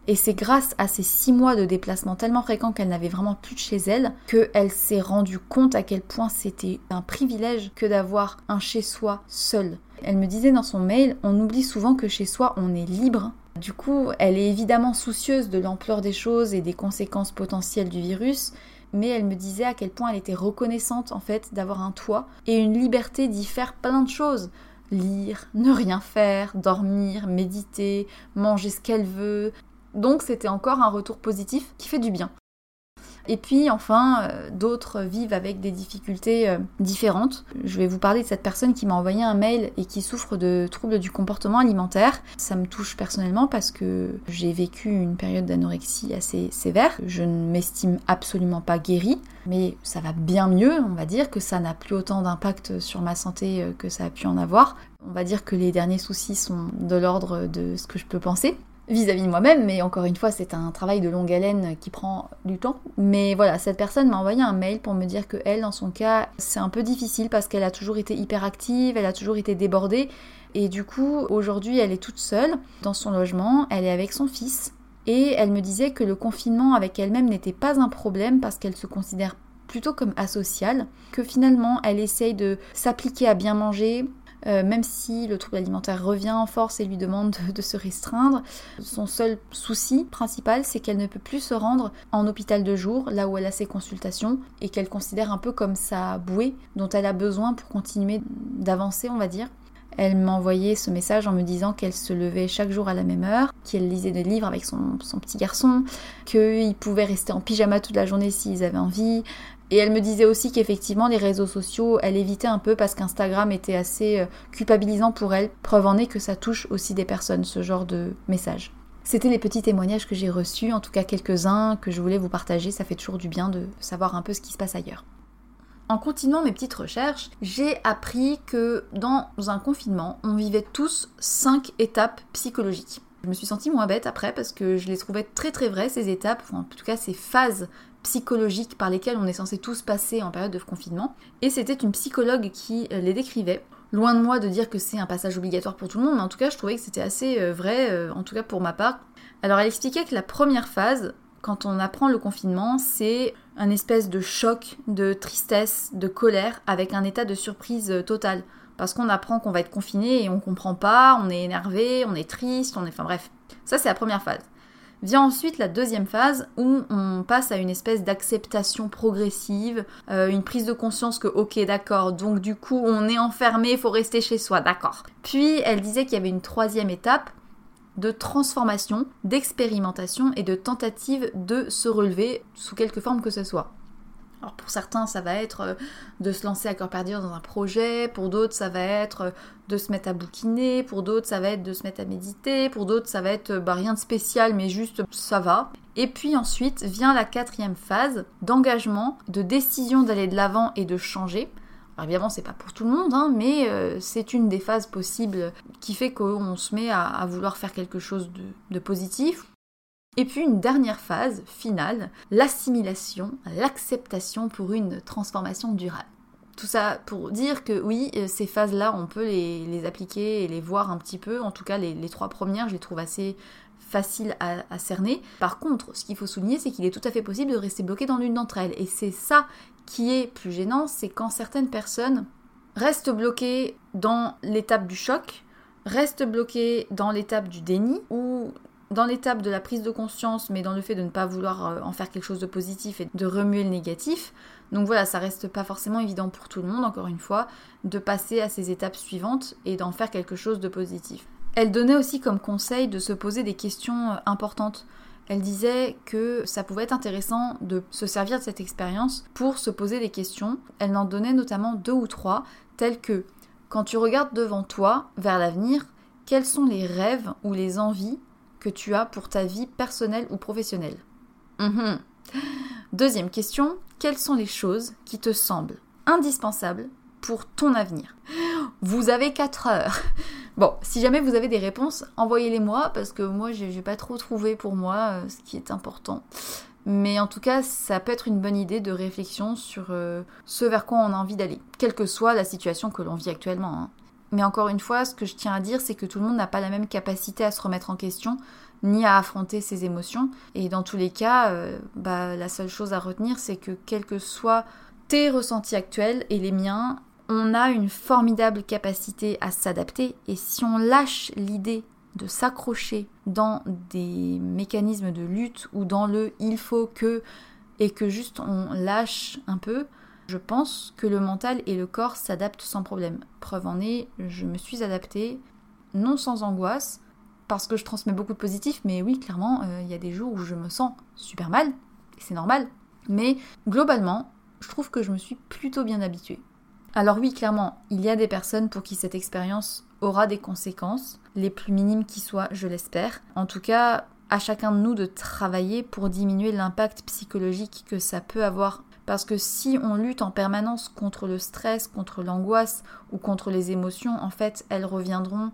Et c'est grâce à ces six mois de déplacement tellement fréquents qu'elle n'avait vraiment plus de chez elle qu'elle s'est rendue compte à quel point c'était un privilège que d'avoir un chez soi seul. Elle me disait dans son mail, on oublie souvent que chez soi on est libre. Du coup, elle est évidemment soucieuse de l'ampleur des choses et des conséquences potentielles du virus, mais elle me disait à quel point elle était reconnaissante en fait d'avoir un toit et une liberté d'y faire plein de choses. Lire, ne rien faire, dormir, méditer, manger ce qu'elle veut. Donc c'était encore un retour positif qui fait du bien. Et puis enfin, euh, d'autres vivent avec des difficultés euh, différentes. Je vais vous parler de cette personne qui m'a envoyé un mail et qui souffre de troubles du comportement alimentaire. Ça me touche personnellement parce que j'ai vécu une période d'anorexie assez sévère. Je ne m'estime absolument pas guérie, mais ça va bien mieux, on va dire, que ça n'a plus autant d'impact sur ma santé euh, que ça a pu en avoir. On va dire que les derniers soucis sont de l'ordre de ce que je peux penser vis-à-vis de moi-même, mais encore une fois, c'est un travail de longue haleine qui prend du temps. Mais voilà, cette personne m'a envoyé un mail pour me dire que elle, dans son cas, c'est un peu difficile parce qu'elle a toujours été hyper active, elle a toujours été débordée, et du coup, aujourd'hui, elle est toute seule dans son logement, elle est avec son fils, et elle me disait que le confinement avec elle-même n'était pas un problème parce qu'elle se considère plutôt comme asociale, que finalement elle essaye de s'appliquer à bien manger, euh, même si le trouble alimentaire revient en force et lui demande de, se restreindre. Son seul souci principal, c'est qu'elle ne peut plus se rendre en hôpital de jour, là où elle a ses consultations, et qu'elle considère un peu comme sa bouée dont elle a besoin pour continuer d'avancer, on va dire. Elle m'a envoyé ce message en me disant qu'elle se levait chaque jour à la même heure, qu'elle lisait des livres avec son, son petit garçon, qu'ils pouvaient rester en pyjama toute la journée s'ils avaient envie, et elle me disait aussi qu'effectivement les réseaux sociaux, elle évitait un peu parce qu'Instagram était assez euh, culpabilisant pour elle. Preuve en est que ça touche aussi des personnes, ce genre de messages. C'était les petits témoignages que j'ai reçus, en tout cas quelques-uns que je voulais vous partager. Ça fait toujours du bien de savoir un peu ce qui se passe ailleurs. En continuant mes petites recherches, j'ai appris que dans un confinement, on vivait tous cinq étapes psychologiques. Je me suis sentie moins bête après parce que je les trouvais très très vraies ces étapes, ou en tout cas ces phases psychologiques par lesquelles on est censé tous passer en période de confinement. Et c'était une psychologue qui euh, les décrivait. Loin de moi de dire que c'est un passage obligatoire pour tout le monde, mais en tout cas je trouvais que c'était assez euh, vrai, euh, en tout cas pour ma part. Alors elle expliquait que la première phase, quand on apprend le confinement, c'est un espèce de choc, de tristesse, de colère, avec un état de surprise totale. Parce qu'on apprend qu'on va être confiné et on comprend pas, on est énervé, on est triste, on est. Enfin bref. Ça c'est la première phase. Vient ensuite la deuxième phase où on passe à une espèce d'acceptation progressive, euh, une prise de conscience que ok d'accord, donc du coup on est enfermé, il faut rester chez soi, d'accord. Puis elle disait qu'il y avait une troisième étape de transformation, d'expérimentation et de tentative de se relever sous quelque forme que ce soit. Alors pour certains, ça va être euh, de se lancer à cœur perdu dans un projet, pour d'autres, ça va être euh, de se mettre à bouquiner, pour d'autres, ça va être de se mettre à méditer, pour d'autres, ça va être euh, bah, rien de spécial, mais juste ça va. Et puis ensuite vient la quatrième phase d'engagement, de décision d'aller de l'avant et de changer. Alors évidemment, c'est pas pour tout le monde, hein, mais c'est une des phases possibles qui fait qu'on se met à, vouloir faire quelque chose de positif et puis une dernière phase, finale, l'assimilation, l'acceptation pour une transformation durable. Tout ça pour dire que oui, euh, ces phases-là, on peut les, appliquer et les voir un petit peu. En tout cas, les, trois premières, je les trouve assez faciles à, cerner. Par contre, ce qu'il faut souligner, c'est qu'il est tout à fait possible de rester bloqué dans l'une d'entre elles. Et c'est ça qui est plus gênant, c'est quand certaines personnes restent bloquées dans l'étape du choc, restent bloquées dans l'étape du déni, ou dans l'étape de la prise de conscience, mais dans le fait de ne pas vouloir euh, en faire quelque chose de positif et de remuer le négatif. Donc voilà, ça reste pas forcément évident pour tout le monde, encore une fois, de passer à ces étapes suivantes et d'en faire quelque chose de positif. Elle donnait aussi comme conseil de se poser des questions euh, importantes. Elle disait que ça pouvait être intéressant de se servir de cette expérience pour se poser des questions. Elle en donnait notamment deux ou trois, telles que Quand tu regardes devant toi, vers l'avenir, quels sont les rêves ou les envies que tu as pour ta vie personnelle ou professionnelle mhm. Deuxième question, quelles sont les choses qui te semblent indispensables pour ton avenir? Vous avez 4 heures. Bon, si jamais vous avez des réponses, envoyez-les moi parce que moi j'ai pas trop trouvé pour moi euh, ce qui est important. Mais en tout cas, ça peut être une bonne idée de réflexion sur euh, ce vers quoi on a envie d'aller, quelle que soit la situation que l'on vit actuellement. Hein. Mais encore une fois, ce que je tiens à dire, c'est que tout le monde n'a pas la même capacité à se remettre en question, ni à affronter ses émotions. Et dans tous les cas, euh, bah, la seule chose à retenir, c'est que quels que soient tes ressentis actuels et les miens, on a une formidable capacité à s'adapter. Et si on lâche l'idée de s'accrocher dans des mécanismes de lutte ou dans le il faut que et que juste on lâche un peu, je pense que le mental et le corps s'adaptent sans problème. Preuve en est, je me suis adaptée, non sans angoisse, parce que je transmets beaucoup de positif, mais oui, clairement, euh, il y a des jours où je me sens super mal, et c'est normal. Mais globalement, je trouve que je me suis plutôt bien habituée. Alors oui, clairement, il y a des personnes pour qui cette expérience aura des conséquences, les plus minimes qui soient, je l'espère. En tout cas, à chacun de nous de travailler pour diminuer l'impact psychologique que ça peut avoir parce que si on lutte en permanence contre le stress, contre l'angoisse ou contre les émotions, en fait, elles reviendront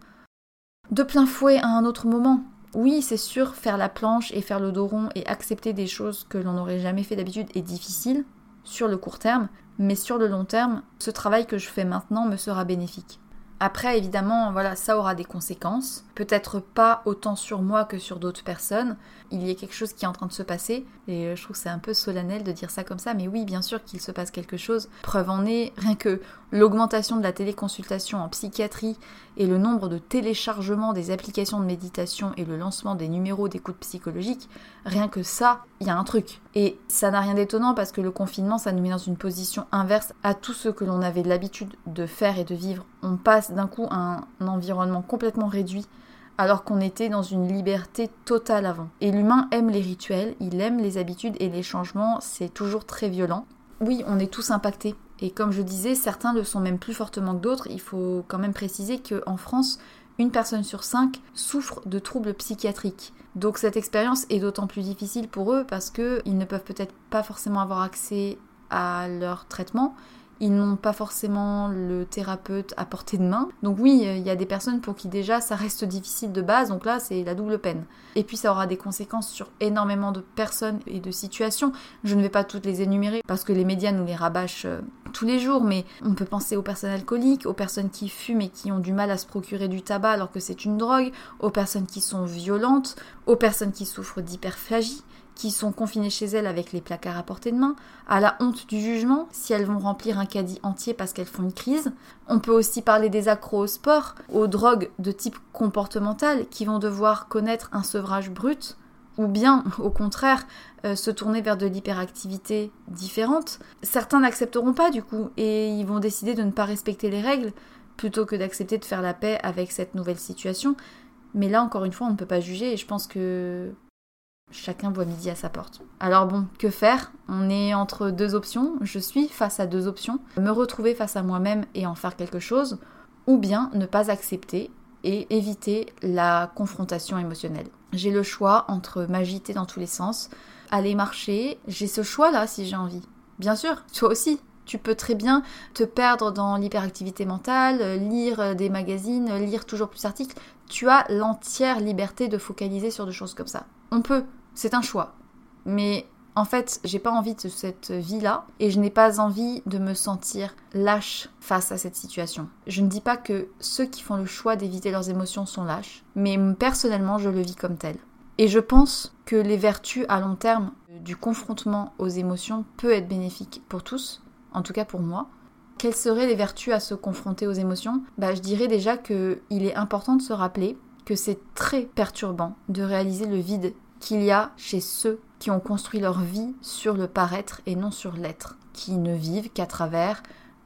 de plein fouet à un autre moment. Oui, c'est sûr, faire la planche et faire le dos rond et accepter des choses que l'on n'aurait jamais fait d'habitude est difficile sur le court terme, mais sur le long terme, ce travail que je fais maintenant me sera bénéfique. Après, évidemment, voilà, ça aura des conséquences. Peut-être pas autant sur moi que sur d'autres personnes. Il y a quelque chose qui est en train de se passer. Et euh, je trouve que c'est un peu solennel de dire ça comme ça. Mais oui, bien sûr qu'il se passe quelque chose. Preuve en est, rien que l'augmentation de la téléconsultation en psychiatrie et le nombre de téléchargements des applications de méditation et le lancement des numéros d'écoute psychologique, rien que ça, il y a un truc. Et ça n'a rien d'étonnant parce que le confinement, ça nous met dans une position inverse à tout ce que l'on avait l'habitude de faire et de vivre. On passe d'un coup à un environnement complètement réduit alors qu'on était dans une liberté totale avant. Et l'humain aime les rituels, il aime les habitudes et les changements, c'est toujours très violent. Oui, on est tous impactés. Et comme je disais, certains le sont même plus fortement que d'autres. Il faut quand même préciser qu'en France, une personne sur cinq souffre de troubles psychiatriques. Donc cette expérience est d'autant plus difficile pour eux parce qu'ils ne peuvent peut-être pas forcément avoir accès à leur traitement ils n'ont pas forcément le thérapeute à portée de main. Donc oui, il y a des personnes pour qui déjà ça reste difficile de base, donc là c'est la double peine. Et puis ça aura des conséquences sur énormément de personnes et de situations. Je ne vais pas toutes les énumérer parce que les médias nous les rabâchent euh, tous les jours, mais on peut penser aux personnes alcooliques, aux personnes qui fument et qui ont du mal à se procurer du tabac alors que c'est une drogue, aux personnes qui sont violentes, aux personnes qui souffrent d'hyperphagie qui sont confinées chez elles avec les placards à portée de main, à la honte du jugement si elles vont remplir un caddie entier parce qu'elles font une crise. On peut aussi parler des accros au sport, aux drogues de type comportemental qui vont devoir connaître un sevrage brut ou bien au contraire euh, se tourner vers de l'hyperactivité différente. Certains n'accepteront pas du coup et ils vont décider de ne pas respecter les règles plutôt que d'accepter de faire la paix avec cette nouvelle situation. Mais là encore une fois on ne peut pas juger et je pense que Chacun voit midi à sa porte. Alors bon, que faire? On est entre deux options. Je suis face à deux options. Me retrouver face à moi-même et en faire quelque chose, ou bien ne pas accepter et éviter la confrontation émotionnelle. J'ai le choix entre m'agiter dans tous les sens, aller marcher. J'ai ce choix-là si j'ai envie. Bien sûr, toi aussi. Tu peux très bien te perdre dans l'hyperactivité mentale, lire des magazines, lire toujours plus d'articles. Tu as l'entière liberté de focaliser sur des choses comme ça. On peut, c'est un choix. Mais en fait, j'ai pas envie de cette vie-là et je n'ai pas envie de me sentir lâche face à cette situation. Je ne dis pas que ceux qui font le choix d'éviter leurs émotions sont lâches, mais personnellement, je le vis comme tel. Et je pense que les vertus à long terme du confrontement aux émotions peut être bénéfique pour tous, en tout cas pour moi. Quelles seraient les vertus à se confronter aux émotions? Bah, Je dirais déjà qu'il est important de se rappeler que c'est très perturbant de réaliser le vide qu'il y a chez ceux qui ont construit leur vie sur le paraître et non sur l'être, qui ne vivent qu'à travers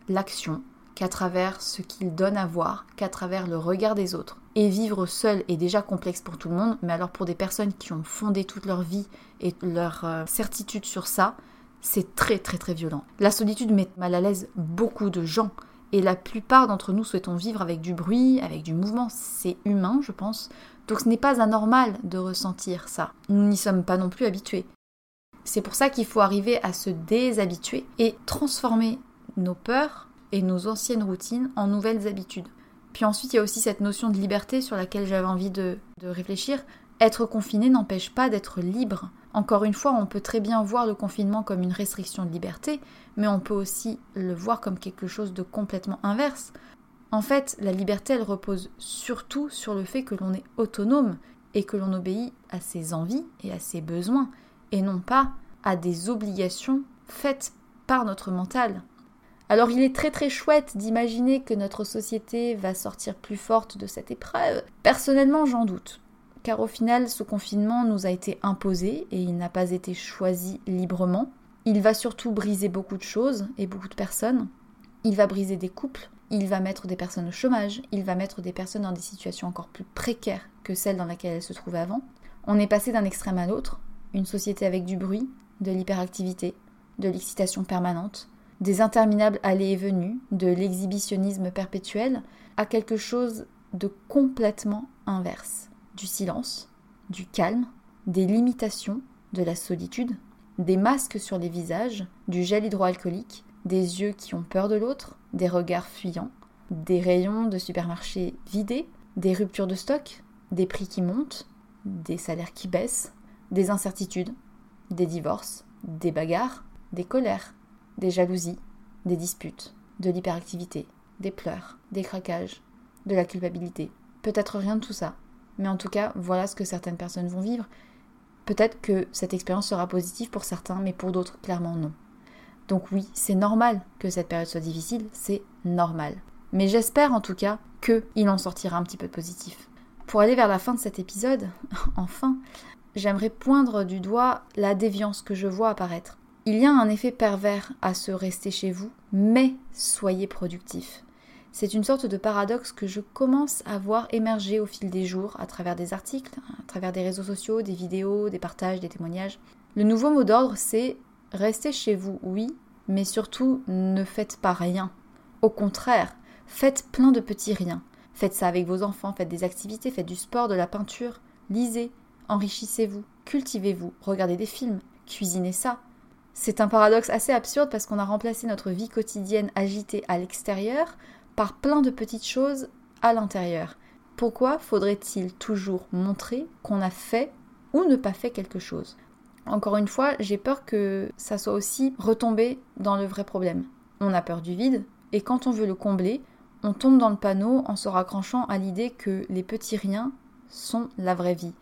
l'action, qu'à travers ce qu'ils donnent à voir, qu'à travers le regard des autres. Et vivre seul est déjà complexe pour tout le monde, mais alors pour des personnes qui ont fondé toute leur vie et leur euh, certitude sur ça, c'est très très très violent. La solitude met mal à l'aise beaucoup de gens Et la plupart d'entre nous souhaitons vivre avec du bruit, avec du mouvement. C'est humain, je pense. Donc ce n'est pas anormal de ressentir ça. Nous n'y sommes pas non plus habitués. C'est pour ça qu'il faut arriver à se déshabituer et transformer nos peurs et nos anciennes routines en nouvelles habitudes. Puis ensuite, il y a aussi cette notion de liberté sur laquelle j'avais envie de, réfléchir. Être confiné n'empêche pas d'être libre. Encore une fois, on peut très bien voir le confinement comme une restriction de liberté, mais on peut aussi le voir comme quelque chose de complètement inverse. En fait, la liberté, elle repose surtout sur le fait que l'on est autonome et que l'on obéit à ses envies et à ses besoins, et non pas à des obligations faites par notre mental. Alors il est très très chouette d'imaginer que notre société va sortir plus forte de cette épreuve. Personnellement, j'en doute. Car au final, ce confinement nous a été imposé et il n'a pas été choisi librement. Il va surtout briser beaucoup de choses et beaucoup de personnes. Il va briser des couples, il va mettre des personnes au chômage, il va mettre des personnes dans des situations encore plus précaires que celles dans lesquelles elles se trouvaient avant. On est passé d'un extrême à l'autre, une société avec du bruit, de l'hyperactivité, de l'excitation permanente, des interminables allées et venues, de l'exhibitionnisme perpétuel, à quelque chose de complètement inverse. Du silence, du calme, des limitations, de la solitude, des masques sur les visages, du gel hydroalcoolique, des yeux qui ont peur de l'autre, des regards fuyants, des rayons de supermarché vidés, des ruptures de stock, des prix qui montent, des salaires qui baissent, des incertitudes, des divorces, des bagarres, des colères, des jalousies, des disputes, de l'hyperactivité, des pleurs, des craquages, de la culpabilité. Peut-être rien de tout ça, mais en tout cas, voilà ce que certaines personnes vont vivre. Peut-être que cette expérience sera positive pour certains, mais pour d'autres, clairement non. Donc oui, c'est normal que cette période soit difficile, c'est normal. Mais j'espère en tout cas qu'il en sortira un petit peu positif. Pour aller vers la fin de cet épisode, <laughs> enfin, j'aimerais poindre du doigt la déviance que je vois apparaître. Il y a un effet pervers à se rester chez vous, mais soyez productif. C'est une sorte de paradoxe que je commence à voir émerger au fil des jours à travers des articles, à travers des réseaux sociaux, des vidéos, des partages, des témoignages. Le nouveau mot d'ordre, c'est restez chez vous, oui, mais surtout ne faites pas rien. Au contraire, faites plein de petits riens. Faites ça avec vos enfants, faites des activités, faites du sport, de la peinture, lisez, enrichissez-vous, cultivez-vous, regardez des films, cuisinez ça. C'est un paradoxe assez absurde parce qu'on a remplacé notre vie quotidienne agitée à l'extérieur par plein de petites choses à l'intérieur. Pourquoi faudrait-il toujours montrer qu'on a fait ou ne pas fait quelque chose? Encore une fois, j'ai peur que ça soit aussi retombé dans le vrai problème. On a peur du vide, et quand on veut le combler, on tombe dans le panneau en se raccrochant à l'idée que les petits riens sont la vraie vie.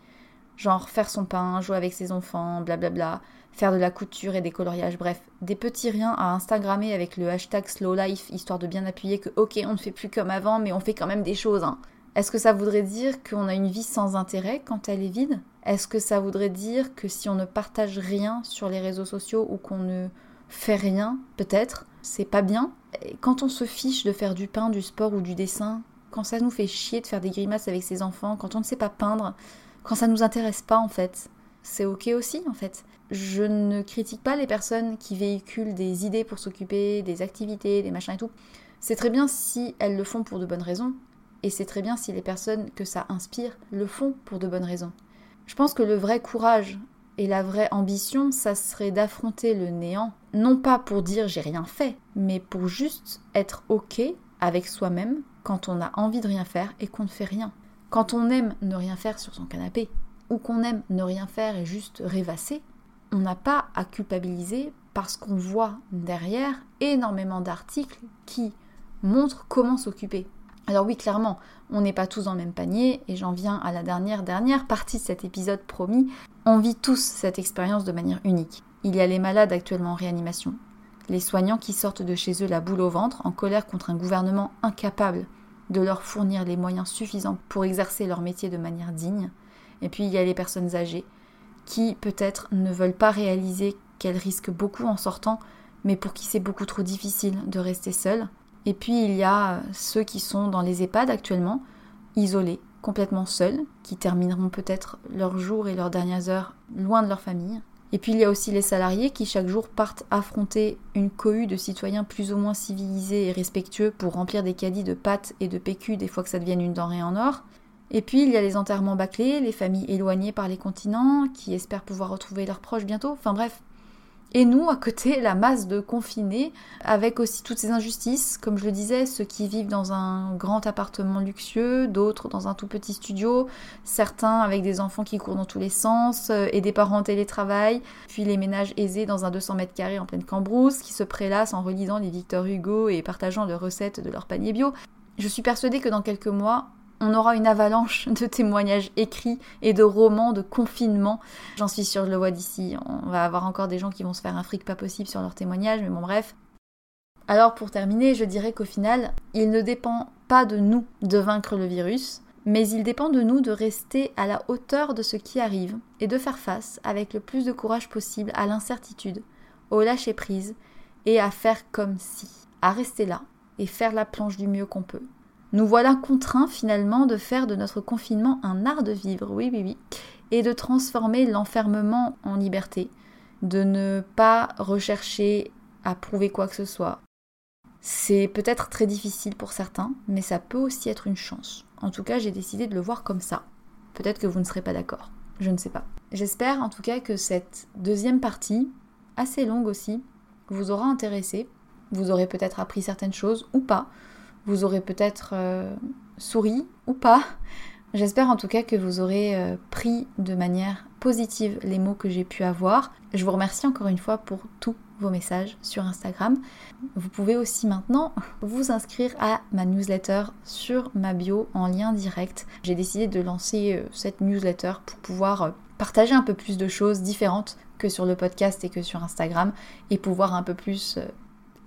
Genre faire son pain, jouer avec ses enfants, blablabla, faire de la couture et des coloriages, bref, des petits riens à Instagrammer avec le hashtag slow life, histoire de bien appuyer que ok, on ne fait plus comme avant, mais on fait quand même des choses. Hein. Est-ce que ça voudrait dire qu'on a une vie sans intérêt quand elle est vide? Est-ce que ça voudrait dire que si on ne partage rien sur les réseaux sociaux ou qu'on ne fait rien, peut-être, c'est pas bien? Quand on se fiche de faire du pain, du sport ou du dessin, quand ça nous fait chier de faire des grimaces avec ses enfants, quand on ne sait pas peindre, quand ça nous intéresse pas en fait, c'est ok aussi en fait. Je ne critique pas les personnes qui véhiculent des idées pour s'occuper, des activités, des machins et tout. C'est très bien si elles le font pour de bonnes raisons, et c'est très bien si les personnes que ça inspire le font pour de bonnes raisons. Je pense que le vrai courage et la vraie ambition, ça serait d'affronter le néant, non pas pour dire j'ai rien fait, mais pour juste être ok avec soi-même quand on a envie de rien faire et qu'on ne fait rien. Quand on aime ne rien faire sur son canapé, ou qu'on aime ne rien faire et juste rêvasser, on n'a pas à culpabiliser parce qu'on voit derrière énormément d'articles qui montrent comment s'occuper. Alors oui, clairement, on n'est pas tous dans le même panier, et j'en viens à la dernière, dernière partie de cet épisode promis. On vit tous cette expérience de manière unique. Il y a les malades actuellement en réanimation, les soignants qui sortent de chez eux la boule au ventre, en colère contre un gouvernement incapable de leur fournir les moyens suffisants pour exercer leur métier de manière digne. Et puis il y a les personnes âgées qui peut-être ne veulent pas réaliser qu'elles risquent beaucoup en sortant, mais pour qui c'est beaucoup trop difficile de rester seules. Et puis il y a ceux qui sont dans les EHPAD actuellement, isolés, complètement seuls, qui termineront peut-être leurs jours et leurs dernières heures loin de leur famille. Et puis il y a aussi les salariés qui chaque jour partent affronter une cohue de citoyens plus ou moins civilisés et respectueux pour remplir des caddies de pâtes et de PQ des fois que ça devienne une denrée en or. Et puis il y a les enterrements bâclés, les familles éloignées par les continents qui espèrent pouvoir retrouver leurs proches bientôt. Enfin bref, et nous, à côté, la masse de confinés, avec aussi toutes ces injustices, comme je le disais, ceux qui vivent dans un grand appartement luxueux, d'autres dans un tout petit studio, certains avec des enfants qui courent dans tous les sens, euh, et des parents en télétravail, puis les ménages aisés dans un 200 mètres carrés en pleine cambrousse, qui se prélassent en relisant les Victor Hugo et partageant leurs recettes de leur panier bio. Je suis persuadée que dans quelques mois, on aura une avalanche de témoignages écrits et de romans de confinement. J'en suis sûre, je le vois d'ici. On va avoir encore des gens qui vont se faire un fric pas possible sur leurs témoignages, mais bon, bref. Alors, pour terminer, je dirais qu'au final, il ne dépend pas de nous de vaincre le virus, mais il dépend de nous de rester à la hauteur de ce qui arrive et de faire face avec le plus de courage possible à l'incertitude, au lâcher-prise et à faire comme si, à rester là et faire la planche du mieux qu'on peut. Nous voilà contraints finalement de faire de notre confinement un art de vivre, oui, oui, oui, et de transformer l'enfermement en liberté, de ne pas rechercher à prouver quoi que ce soit. C'est peut-être très difficile pour certains, mais ça peut aussi être une chance. En tout cas, j'ai décidé de le voir comme ça. Peut-être que vous ne serez pas d'accord, je ne sais pas. J'espère en tout cas que cette deuxième partie, assez longue aussi, vous aura intéressé. Vous aurez peut-être appris certaines choses ou pas. Vous aurez peut-être euh, souri ou pas. J'espère en tout cas que vous aurez euh, pris de manière positive les mots que j'ai pu avoir. Je vous remercie encore une fois pour tous vos messages sur Instagram. Vous pouvez aussi maintenant vous inscrire à ma newsletter sur ma bio en lien direct. J'ai décidé de lancer euh, cette newsletter pour pouvoir partager un peu plus de choses différentes que sur le podcast et que sur Instagram et pouvoir un peu plus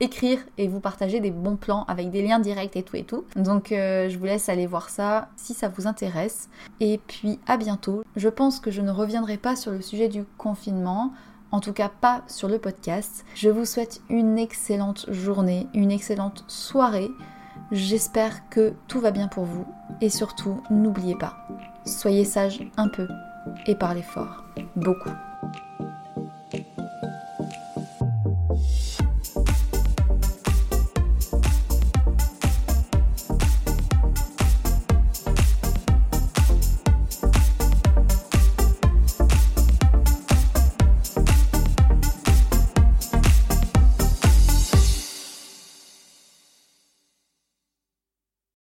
écrire et vous partager des bons plans avec des liens directs et tout et tout. Donc euh, je vous laisse aller voir ça si ça vous intéresse. Et puis à bientôt. Je pense que je ne reviendrai pas sur le sujet du confinement. En tout cas pas sur le podcast. Je vous souhaite une excellente journée, une excellente soirée. J'espère que tout va bien pour vous. Et surtout, n'oubliez pas, soyez sage un peu et parlez fort. Beaucoup.